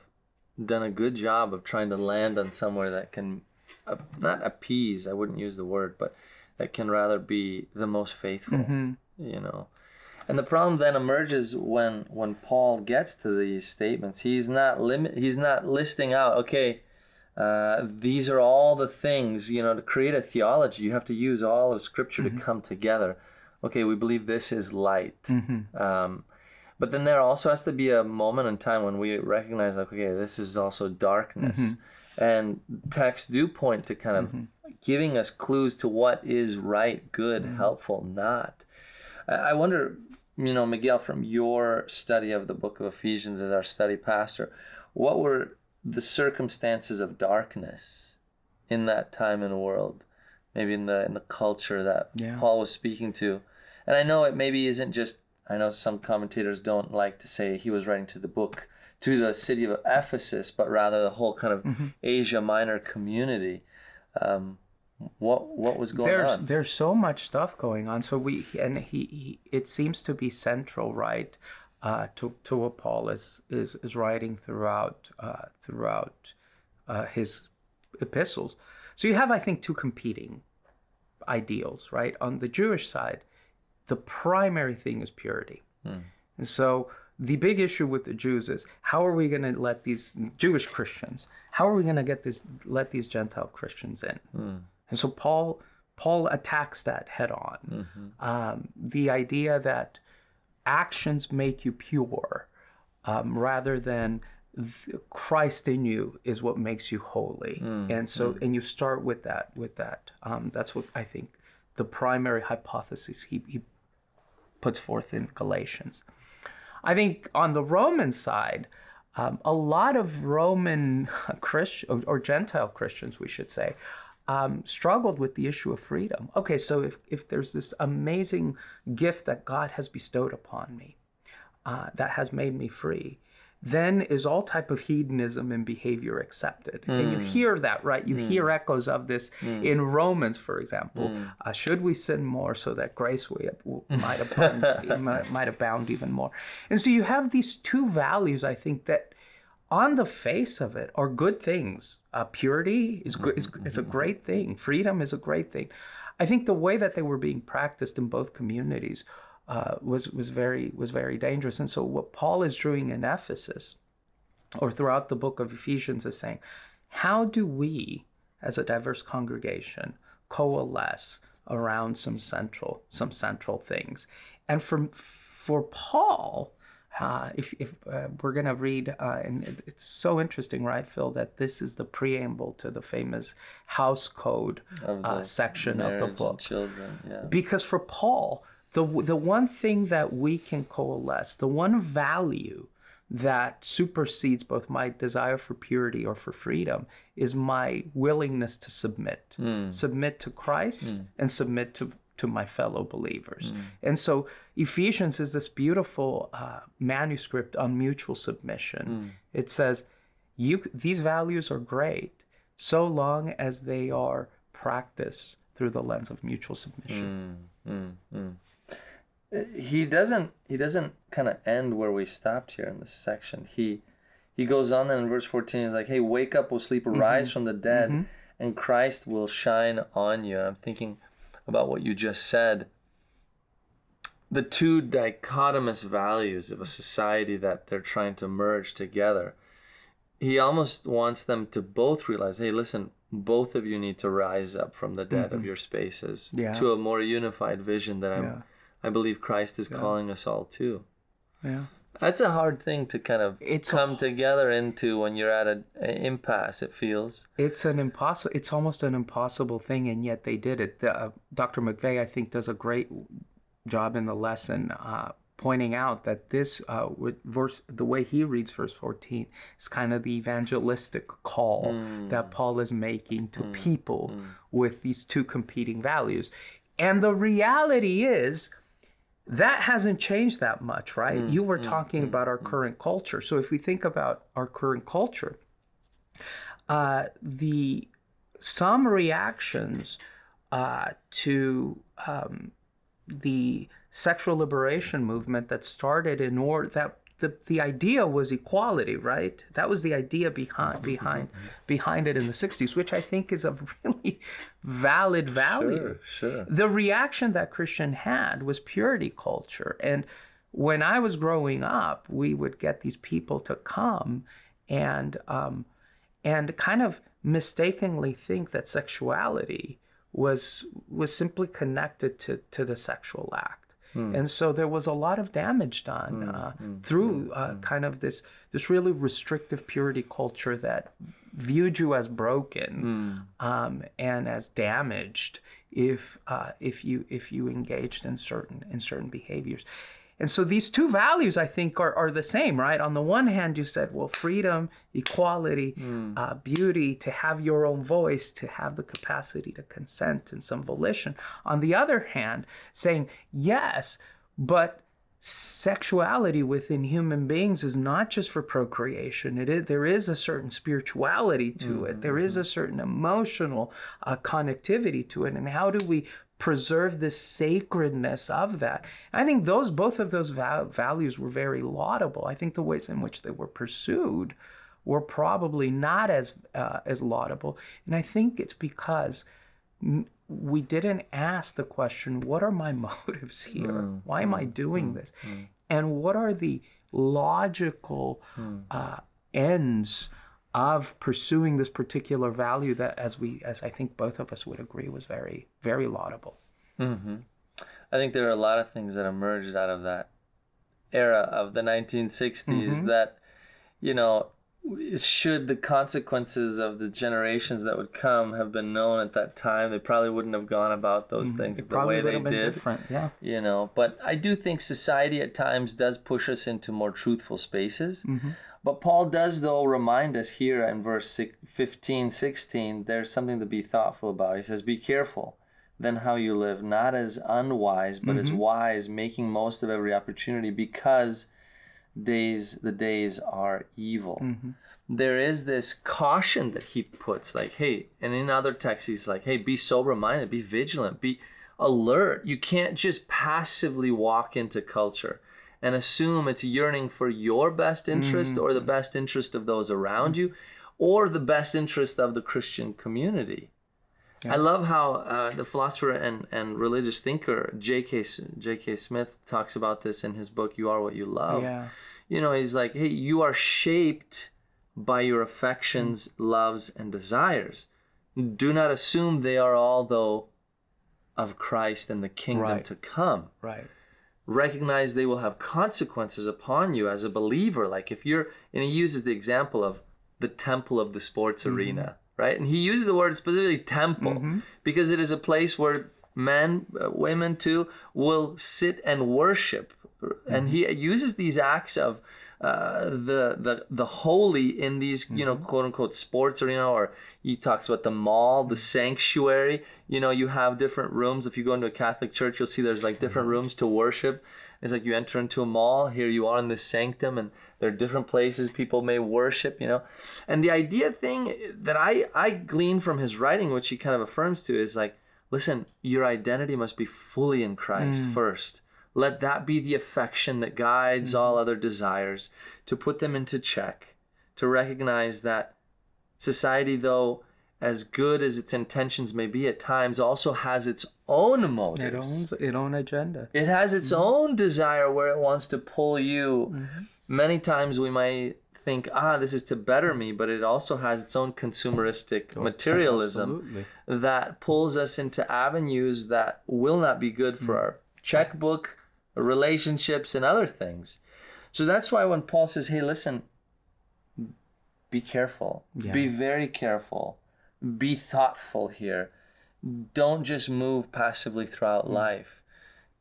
Speaker 2: done a good job of trying to land on somewhere that can, uh, not appease, I wouldn't use the word, but that can rather be the most faithful, you know. And the problem then emerges when when Paul gets to these statements. He's not limit. He's not listing out. Okay, uh, these are all the things you know to create a theology. You have to use all of Scripture to mm-hmm. come together. Okay, we believe this is light. Mm-hmm. Um, but then there also has to be a moment in time when we recognize, like, okay, this is also darkness. Mm-hmm. And texts do point to kind of giving us clues to what is right, good, helpful, not. I wonder, you know, Miguel, from your study of the book of Ephesians as our study pastor, what were the circumstances of darkness in that time and world? Maybe in the in the culture that
Speaker 1: Yeah.
Speaker 2: Paul was speaking to. And I know it maybe isn't just I know some commentators don't like to say he was writing to the book to the city of Ephesus, but rather the whole kind of
Speaker 1: Mm-hmm.
Speaker 2: Asia Minor community. Um, what what was going
Speaker 1: there's
Speaker 2: on?
Speaker 1: there's so much stuff going on. So we and he, he it seems to be central right uh, to to what Paul is is is writing throughout uh, throughout uh, his epistles. So you have I think two competing ideals right? On the Jewish side the primary thing is purity. And so the big issue with the Jews is how are we going to let these Jewish Christians, how are we going to get this, let these Gentile Christians in? And so Paul, Paul attacks that head on. Um, the idea that actions make you pure, um, rather than th- Christ in you is what makes you holy. And so, and you start with that. With that, um, that's what I think the primary hypothesis he, he puts forth in Galatians. I think on the Roman side, um, a lot of Roman Christian or, or Gentile Christians, we should say, um, struggled with the issue of freedom. Okay, so if, if there's this amazing gift that God has bestowed upon me, uh, that has made me free, then is all type of hedonism and behavior accepted. And you hear that, right? You hear echoes of this in Romans, for example. Uh, should we sin more so that grace we, might, abound, might, might abound even more? And so you have these two values, I think, that on the face of it are good things. Uh, purity is good is, is a great thing. Freedom is a great thing. I think the way that they were being practiced in both communities uh, was was very was very dangerous. And so what Paul is doing in Ephesus, or throughout the book of Ephesians, is saying, how do we, as a diverse congregation, coalesce around some central some central things? And for for Paul, uh, if, if uh, we're going to read, uh, and it- it's so interesting, right, Phil, that this is the preamble to the famous house code
Speaker 2: Of
Speaker 1: uh, section of the book.
Speaker 2: children, yeah.
Speaker 1: Because for Paul, the the one thing that we can coalesce, the one value that supersedes both my desire for purity or for freedom is my willingness to submit. Submit to Christ and submit to to my fellow believers. Mm. And so Ephesians is this beautiful uh, manuscript on mutual submission. Mm. It says, you these values are great so long as they are practiced through the lens of mutual submission.
Speaker 2: Mm, uh, he doesn't he doesn't kind of end where we stopped here in this section. He he goes on then in verse 14 he's like hey wake up o sleep arise mm-hmm. from the dead mm-hmm. and christ will shine on you. And i'm thinking about what you just said the two dichotomous values of a society that they're trying to merge together he almost wants them to both realize hey listen both of you need to rise up from the dead of mm-hmm. your spaces
Speaker 1: Yeah.
Speaker 2: to a more unified vision that i'm
Speaker 1: Yeah.
Speaker 2: I believe Christ is calling us all to.
Speaker 1: Yeah.
Speaker 2: That's a hard thing to kind of
Speaker 1: It's a
Speaker 2: come together into when you're at an impasse. It feels.
Speaker 1: It's an impossible. It's almost an impossible thing, and yet they did it. The, uh, Dr. McVay, I think, does a great job in the lesson uh, pointing out that this uh, with verse, the way he reads verse 14 is kind of the evangelistic call that Paul is making to people with these two competing values, and the reality is that hasn't changed that much, right? you were talking about our current culture. So if we think about our current culture, uh, the some reactions uh, to um, the sexual liberation movement that started in order that the, the idea was equality, right? That was the idea behind behind behind it in the '60s, which I think is a really valid value.
Speaker 2: sure. sure.
Speaker 1: The reaction that Christian had was purity culture. And when I was growing up, we would get these people to come and um, and kind of mistakenly think that sexuality was was simply connected to to the sexual act. And so there was a lot of damage done uh, through uh, kind of this this really restrictive purity culture that viewed you as broken um, and as damaged if uh, if you if you engaged in certain in certain behaviors. And so these two values, I think, are, are the same, right? On the one hand, you said, well, freedom, equality, mm. uh, beauty, to have your own voice, to have the capacity to consent and some volition. On the other hand, saying, yes, but sexuality within human beings is not just for procreation. It is, there is a certain spirituality to mm-hmm. it. There is a certain emotional uh, connectivity to it. And how do we preserve the sacredness of that? I think those both of those va- values were very laudable. I think the ways in which they were pursued were probably not as uh, as laudable. And I think it's because we didn't ask the question what are my motives here mm, why am i mm, doing mm, this mm. and what are the logical mm. uh, ends of pursuing this particular value that as we as i think both of us would agree was very very laudable
Speaker 2: mm-hmm. i think there are a lot of things that emerged out of that era of the 1960s mm-hmm. that you know should the consequences of the generations that would come have been known at that time, they probably wouldn't have gone about those mm-hmm. things the way they did. different.
Speaker 1: Yeah.
Speaker 2: You know, but I do think society at times does push us into more truthful spaces. Mm-hmm. But Paul does, though, remind us here in verse 15, 16, there's something to be thoughtful about. He says, Be careful then how you live, not as unwise, but mm-hmm. as wise, making most of every opportunity because days the days are evil mm-hmm. there is this caution that he puts like hey and in other texts he's like hey be sober minded be vigilant be alert you can't just passively walk into culture and assume it's yearning for your best interest mm-hmm. or the best interest of those around you or the best interest of the christian community yeah. I love how uh, the philosopher and, and religious thinker J.K. J.K. Smith talks about this in his book "You Are What You Love."
Speaker 1: Yeah.
Speaker 2: You know, he's like, "Hey, you are shaped by your affections, mm. loves, and desires. Do not assume they are all though of Christ and the kingdom right. to come.
Speaker 1: Right.
Speaker 2: Recognize they will have consequences upon you as a believer. Like if you're, and he uses the example of the temple of the sports mm-hmm. arena right? And he uses the word specifically temple mm-hmm. because it is a place where men, uh, women too, will sit and worship. Mm-hmm. And he uses these acts of uh, the the the holy in these you know mm-hmm. quote unquote sports arena or he talks about the mall the sanctuary you know you have different rooms if you go into a catholic church you'll see there's like different mm-hmm. rooms to worship it's like you enter into a mall, here you are in this sanctum, and there are different places people may worship, you know. And the idea thing that I, I glean from his writing, which he kind of affirms to, is like, listen, your identity must be fully in Christ mm. first. Let that be the affection that guides mm. all other desires, to put them into check, to recognize that society, though as good as its intentions may be at times, also has its own motives.
Speaker 1: It owns its own agenda.
Speaker 2: It has its mm-hmm. own desire where it wants to pull you. Mm-hmm. Many times we might think, ah, this is to better me, but it also has its own consumeristic oh, materialism absolutely. that pulls us into avenues that will not be good for mm-hmm. our checkbook, relationships, and other things. So that's why when Paul says, hey, listen, be careful, yeah. be very careful be thoughtful here. Don't just move passively throughout mm. life.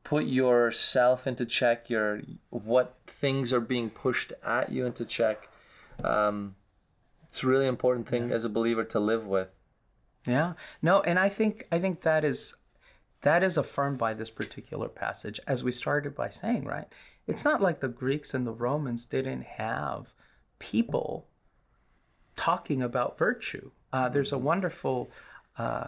Speaker 2: Put yourself into check. Your what things are being pushed at you into check. Um, it's a really important thing yeah. as a believer to live with.
Speaker 1: Yeah. No, and I think I think that is that is affirmed by this particular passage as we started by saying, right? It's not like the Greeks and the Romans didn't have people talking about virtue. Uh, there's a wonderful uh,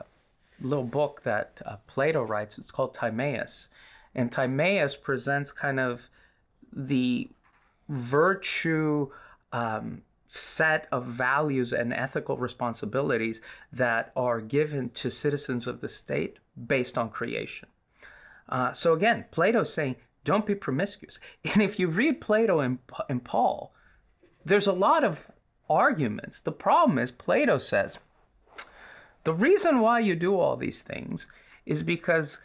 Speaker 1: little book that uh, Plato writes. It's called Timaeus. And Timaeus presents kind of the virtue um, set of values and ethical responsibilities that are given to citizens of the state based on creation. Uh, so again, Plato's saying, don't be promiscuous. And if you read Plato and, and Paul, there's a lot of arguments. The problem is, Plato says, the reason why you do all these things is because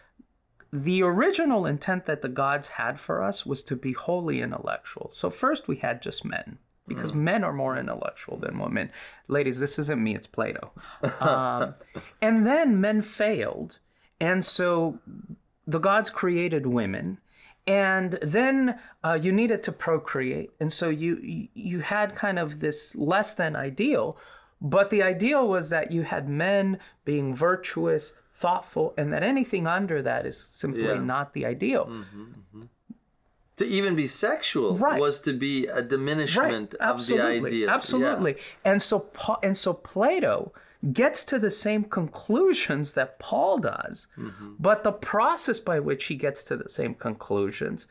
Speaker 1: the original intent that the gods had for us was to be wholly intellectual. So, first we had just men, because mm. men are more intellectual than women. Ladies, this isn't me, it's Plato. Um, and then men failed. And so the gods created women and then uh, you needed to procreate, and so you you had kind of this less than ideal, but the ideal was that you had men being virtuous, thoughtful, and that anything under that is simply
Speaker 2: Yeah.
Speaker 1: not the ideal.
Speaker 2: To even be sexual
Speaker 1: Right.
Speaker 2: was to be a diminishment of the idea.
Speaker 1: absolutely. And so Pa- and so plato gets to the same conclusions that paul does
Speaker 2: Mm-hmm.
Speaker 1: but the process by which he gets to the same conclusions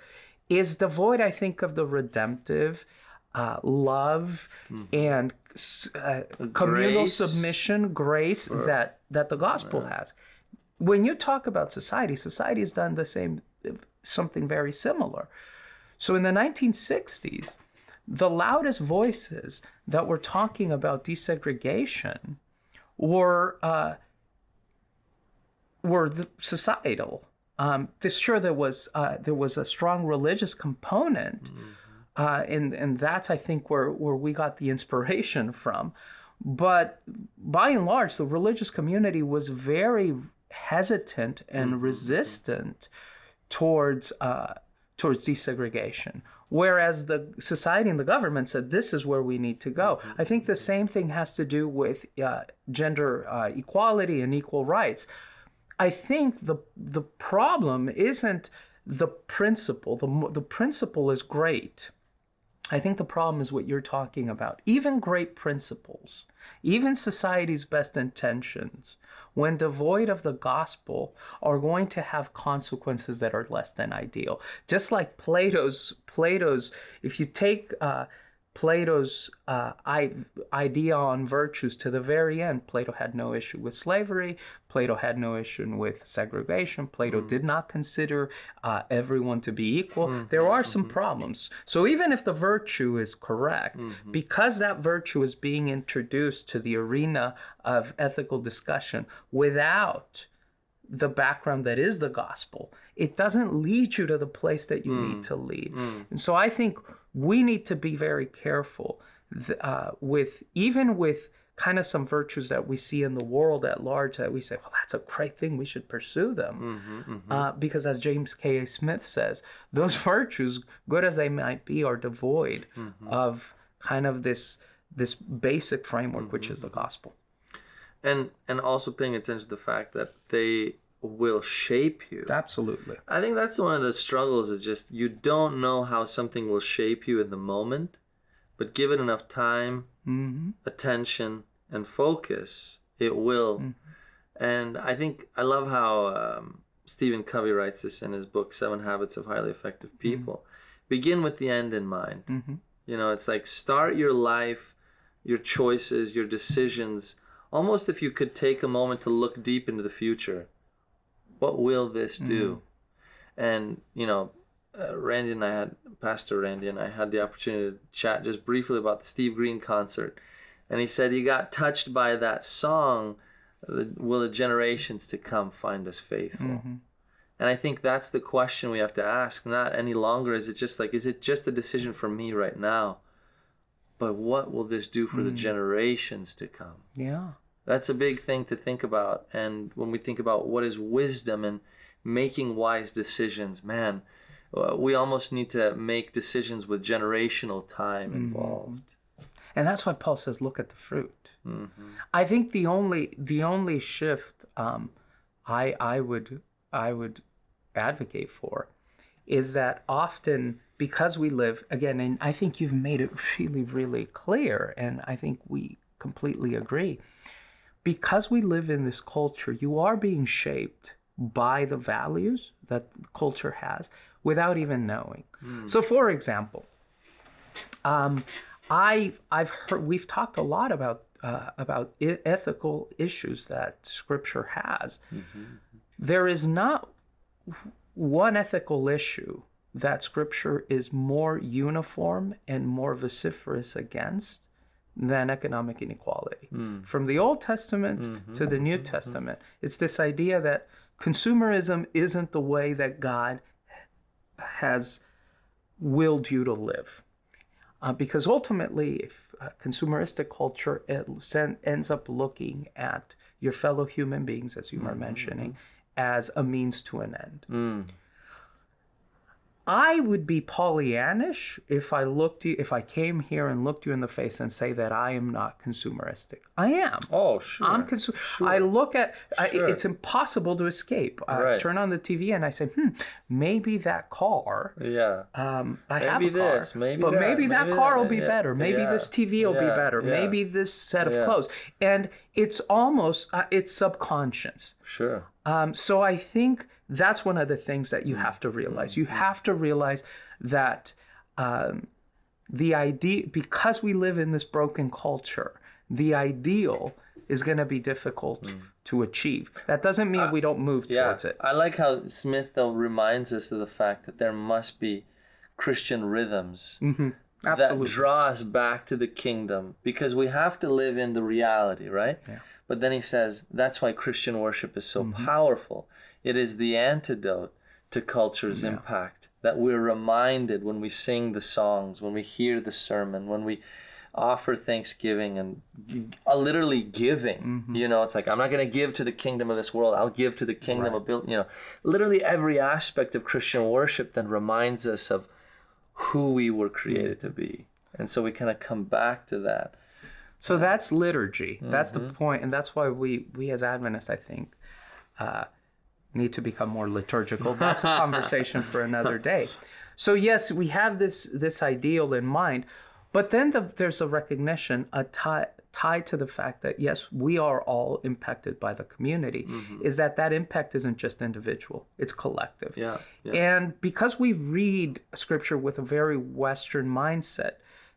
Speaker 1: is devoid i think of the redemptive uh, love and uh, communal
Speaker 2: Grace.
Speaker 1: submission grace that that the gospel has. When you talk about society society has done the same something very similar so in the 1960s, the loudest voices that were talking about desegregation were uh, were the societal. Um, sure, there was uh, there was a strong religious component, uh, and and that's I think where where we got the inspiration from. But by and large, the religious community was very hesitant and resistant towards uh, towards desegregation, whereas the society and the government said this is where we need to go. I think the same thing has to do with uh, gender uh, equality and equal rights. I think the the problem isn't the principle. The the principle is great. I think the problem is what you're talking about. Even great principles, even society's best intentions, when devoid of the gospel, are going to have consequences that are less than ideal. Just like Plato's Plato's, if you take uh, Plato's uh, I, idea on virtues to the very end, Plato had no issue with slavery. Plato had no issue with segregation. Plato did not consider uh, everyone to be equal. There are some problems. So even if the virtue is correct, because that virtue is being introduced to the arena of ethical discussion without the background that is the gospel, it doesn't lead you to the place that you need mm. to lead. Mm. And so I think we need to be very careful uh, with even with kind of some virtues that we see in the world at large that we say, well, that's a great thing. We should pursue them. Mm-hmm, mm-hmm. Uh, because as James K.A. Smith says, those virtues, good as they might be, are devoid mm-hmm. of kind of this this basic framework, which is the gospel.
Speaker 2: And and also paying attention to the fact that they will shape you.
Speaker 1: Absolutely.
Speaker 2: I think that's one of the struggles is just you don't know how something will shape you in the moment, but give it enough time,
Speaker 1: hmm
Speaker 2: attention, and focus, it will. And I think I love how um, Stephen Covey writes this in his book Seven Habits of Highly Effective People. Begin with the end in mind.
Speaker 1: hmm
Speaker 2: You know, it's like start your life, your choices, your decisions, almost if you could take a moment to look deep into the future. What will this do? And, you know, uh, Randy and I had, Pastor Randy and I had the opportunity to chat just briefly about the Steve Green concert. And he said he got touched by that song, Will the Generations to Come Find Us Faithful? And I think that's the question we have to ask. Not any longer is it just like, is it just a decision for me right now? But what will this do for the generations to come?
Speaker 1: Yeah.
Speaker 2: That's a big thing to think about. And when we think about what is wisdom and making wise decisions, man, uh, we almost need to make decisions with generational time involved.
Speaker 1: And that's why Paul says, "Look at the fruit."
Speaker 2: Mm-hmm.
Speaker 1: I think the only the only shift um, I I would I would advocate for is that often because we live again, and I think you've made it really really clear, and I think we completely agree. Because we live in this culture, you are being shaped by the values that the culture has without even knowing. So, for example, um, I I've heard we've talked a lot about uh, about I- ethical issues that Scripture has. There is not one ethical issue that Scripture is more uniform and more vociferous against than economic inequality. Hmm. From the Old Testament mm-hmm. to the New mm-hmm. Testament, it's this idea that consumerism isn't the way that God has willed you to live. Uh, because ultimately, if uh, consumeristic culture it sen- ends up looking at your fellow human beings, as you were mm-hmm. mentioning, as a means to an end. Mm. I would be Pollyannish if I looked you, if I came here and looked you in the face and say that I am not consumeristic. I am.
Speaker 2: Oh, sure.
Speaker 1: I'm consu- I look at I,
Speaker 2: Sure.
Speaker 1: it's impossible to escape. I
Speaker 2: Right.
Speaker 1: turn on the TV and I say, "Hmm, maybe that car
Speaker 2: yeah.
Speaker 1: um, I have
Speaker 2: Maybe
Speaker 1: a car,
Speaker 2: this, maybe
Speaker 1: but
Speaker 2: that,
Speaker 1: maybe that
Speaker 2: maybe
Speaker 1: car
Speaker 2: that,
Speaker 1: will be
Speaker 2: yeah,
Speaker 1: better. Maybe
Speaker 2: yeah,
Speaker 1: this TV will be
Speaker 2: yeah,
Speaker 1: better.
Speaker 2: yeah.
Speaker 1: Maybe this set of clothes, and it's almost uh, it's subconscious.
Speaker 2: Sure.
Speaker 1: Um, so I think that's one of the things that you
Speaker 2: Mm.
Speaker 1: have to realize. You have to realize that um, the idea, because we live in this broken culture, the ideal is going to be difficult to achieve. That doesn't mean we don't move
Speaker 2: Mm. Yeah.
Speaker 1: towards it.
Speaker 2: I like how Smith though reminds us of the fact that there must be Christian rhythms that draw us back to the kingdom because we have to live in the reality, right?
Speaker 1: Yeah.
Speaker 2: But then he says that's why Christian worship is so
Speaker 1: Mm-hmm.
Speaker 2: powerful. It is the antidote to culture's impact that we're reminded when we sing the songs, when we hear the sermon, when we offer thanksgiving and g- literally giving.
Speaker 1: Mm-hmm.
Speaker 2: You know, it's like I'm not going to give to the kingdom of this world. I'll give to the kingdom of build. You know, literally every aspect of Christian worship then reminds us of who we were created to be, and so we kind of come back to that.
Speaker 1: So that's liturgy. That's
Speaker 2: Mm-hmm.
Speaker 1: the point, and that's why we we as Adventists, I think, uh, need to become more liturgical. That's a conversation for another day. So yes, we have this this ideal in mind, but then the, there's a recognition, a tie tied to the fact that yes, we are all impacted by the community.
Speaker 2: Mm-hmm.
Speaker 1: Is that that impact isn't just individual; it's collective.
Speaker 2: Yeah, yeah.
Speaker 1: And because we read scripture with a very Western mindset,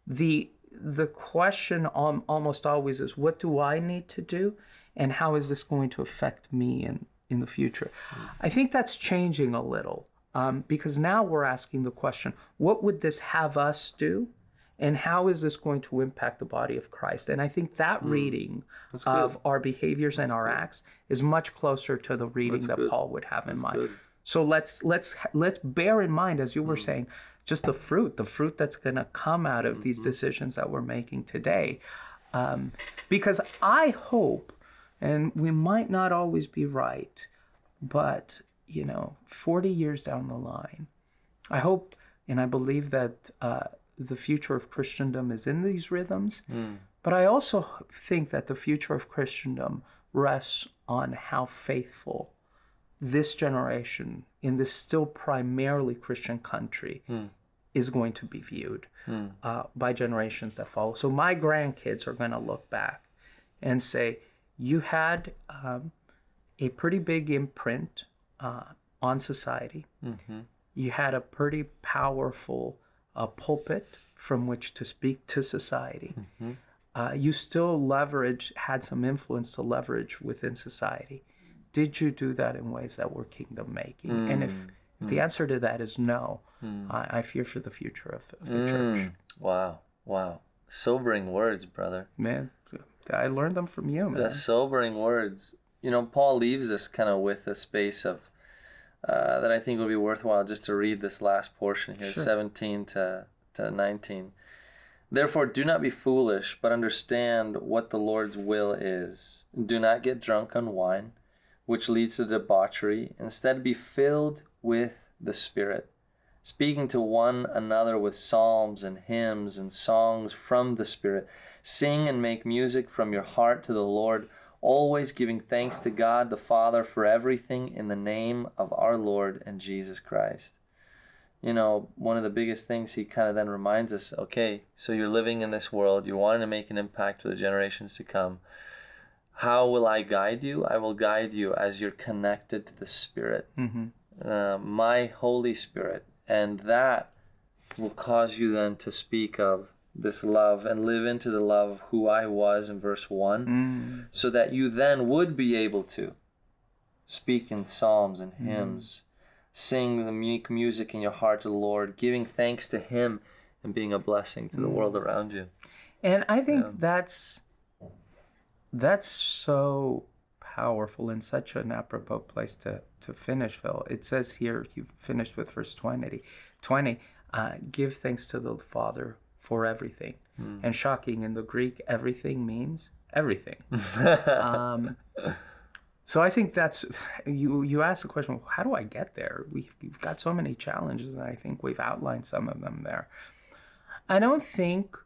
Speaker 1: the the question um, almost always is, what do I need to do, and how is this going to affect me in in the future? I think that's changing a little um, because now we're asking the question, what would this have us do? And how is this going to impact the body of Christ? And I think that reading of our behaviors and our acts is much closer to the reading that Paul would have in mind.
Speaker 2: good.
Speaker 1: So let's let's let's bear in mind, as you were saying, just the fruit, the fruit that's going to come out of these decisions that we're making today, um, because I hope, and we might not always be right, but you know, forty years down the line, I hope and I believe that uh, the future of Christendom is in these rhythms. But I also think that the future of Christendom rests on how faithful this generation in this still primarily Christian country is going to be viewed uh, by generations that follow. So my grandkids are going to look back and say, you had um, a pretty big imprint uh, on society. You had a pretty powerful uh, pulpit from which to speak to society. Uh, you still leverage, had some influence to leverage within society. Did you do that in ways that were kingdom making? And if, if the answer to that is no, I, I fear for the future of, of the church.
Speaker 2: Mm. Wow, wow, sobering words, brother.
Speaker 1: Man, I learned them from you, man.
Speaker 2: The sobering words. You know, Paul leaves us kind of with a space of uh, that I think would be worthwhile just to read this last portion here,
Speaker 1: Sure.
Speaker 2: 17 to, to 19. Therefore, do not be foolish, but understand what the Lord's will is. Do not get drunk on wine, which leads to debauchery. Instead, be filled with the Spirit, speaking to one another with psalms and hymns and songs from the Spirit. Sing and make music from your heart to the Lord, always giving thanks to God the Father for everything in the name of our Lord and Jesus Christ. You know, one of the biggest things he kind of then reminds us okay, so you're living in this world, you're wanting to make an impact for the generations to come. How will I guide you? I will guide you as you're connected to the Spirit,
Speaker 1: hmm
Speaker 2: uh, my Holy Spirit. And that will cause you then to speak of this love and live into the love of who I was in verse 1
Speaker 1: Mm.
Speaker 2: so that you then would be able to speak in psalms and hymns, sing the meek music in your heart to the Lord, giving thanks to Him and being a blessing to the world around you.
Speaker 1: And I think that's that's so powerful and such an apropos place to to finish, Phil. It says here you finished with verse 20. 20, uh, give thanks to the Father for everything. And shocking in the Greek, everything means everything. um, so I think that's you. You ask the question, how do I get there? We've, we've got so many challenges, and I think we've outlined some of them there. I don't think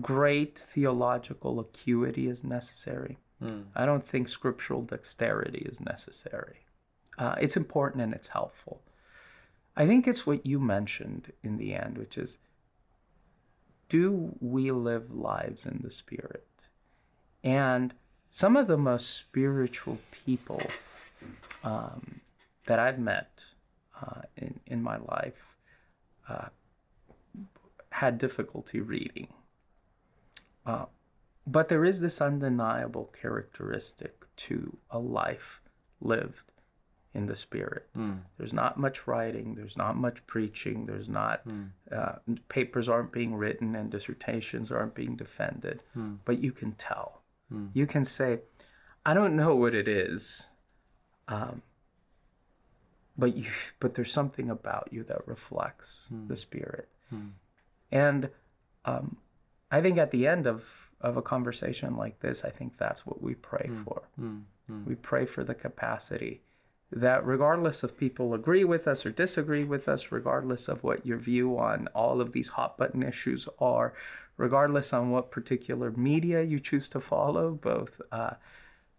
Speaker 1: great theological acuity is necessary. Mm. I don't think scriptural dexterity is necessary. Uh, it's important and it's helpful. I think it's what you mentioned in the end, which is do we live lives in the Spirit? And some of the most spiritual people um, that I've met uh, in, in my life uh, had difficulty reading. Uh, but there is this undeniable characteristic to a life lived in the spirit. Mm. There's not much writing, there's not much preaching, there's not, mm. uh, papers aren't being written and dissertations aren't being defended, mm. but you can tell. Hmm. You can say, I don't know what it is, um, but you, but there's something about you that reflects hmm. the spirit. Hmm. And um, I think at the end of, of a conversation like this, I think that's what we pray mm. for. Mm. Mm. We pray for the capacity that regardless of people agree with us or disagree with us, regardless of what your view on all of these hot button issues are, regardless on what particular media you choose to follow, both uh,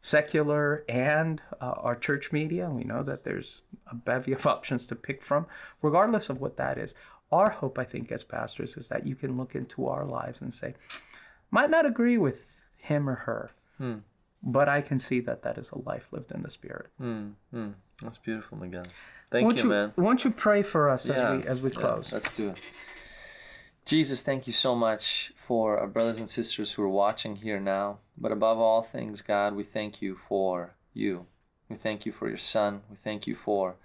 Speaker 1: secular and uh, our church media, we know that there's a bevy of options to pick from, regardless of what that is, our hope, I think, as pastors, is that you can look into our lives and say, might not agree with him or her, hmm. but I can see that that is a life lived in the Spirit.
Speaker 2: Hmm. Hmm. That's beautiful, Miguel. Thank
Speaker 1: won't
Speaker 2: you,
Speaker 1: you,
Speaker 2: man.
Speaker 1: Won't you pray for us yeah. as we as we close?
Speaker 2: Yeah, let's do it. Jesus, thank you so much for our brothers and sisters who are watching here now. But above all things, God, we thank you for you. We thank you for your Son. We thank you for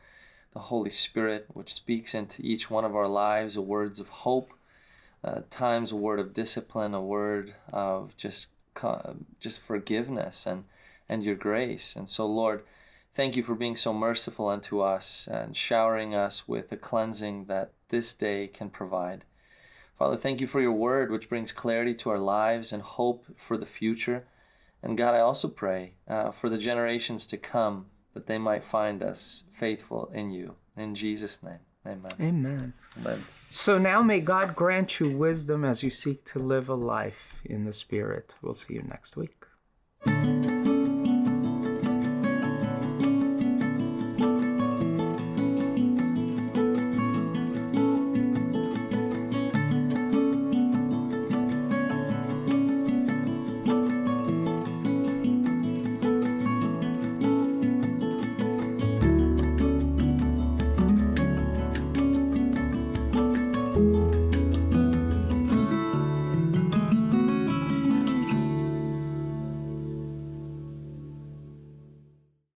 Speaker 2: the Holy Spirit, which speaks into each one of our lives a words of hope, uh, times a word of discipline, a word of just just forgiveness and and your grace. And so, Lord, thank you for being so merciful unto us and showering us with the cleansing that this day can provide. Father, thank you for your word, which brings clarity to our lives and hope for the future. And God, I also pray uh, for the generations to come that they might find us faithful in you. In Jesus' name, amen.
Speaker 1: Amen.
Speaker 2: Amen.
Speaker 1: So now may God grant you wisdom as you seek to live a life in the Spirit. We'll see you next week.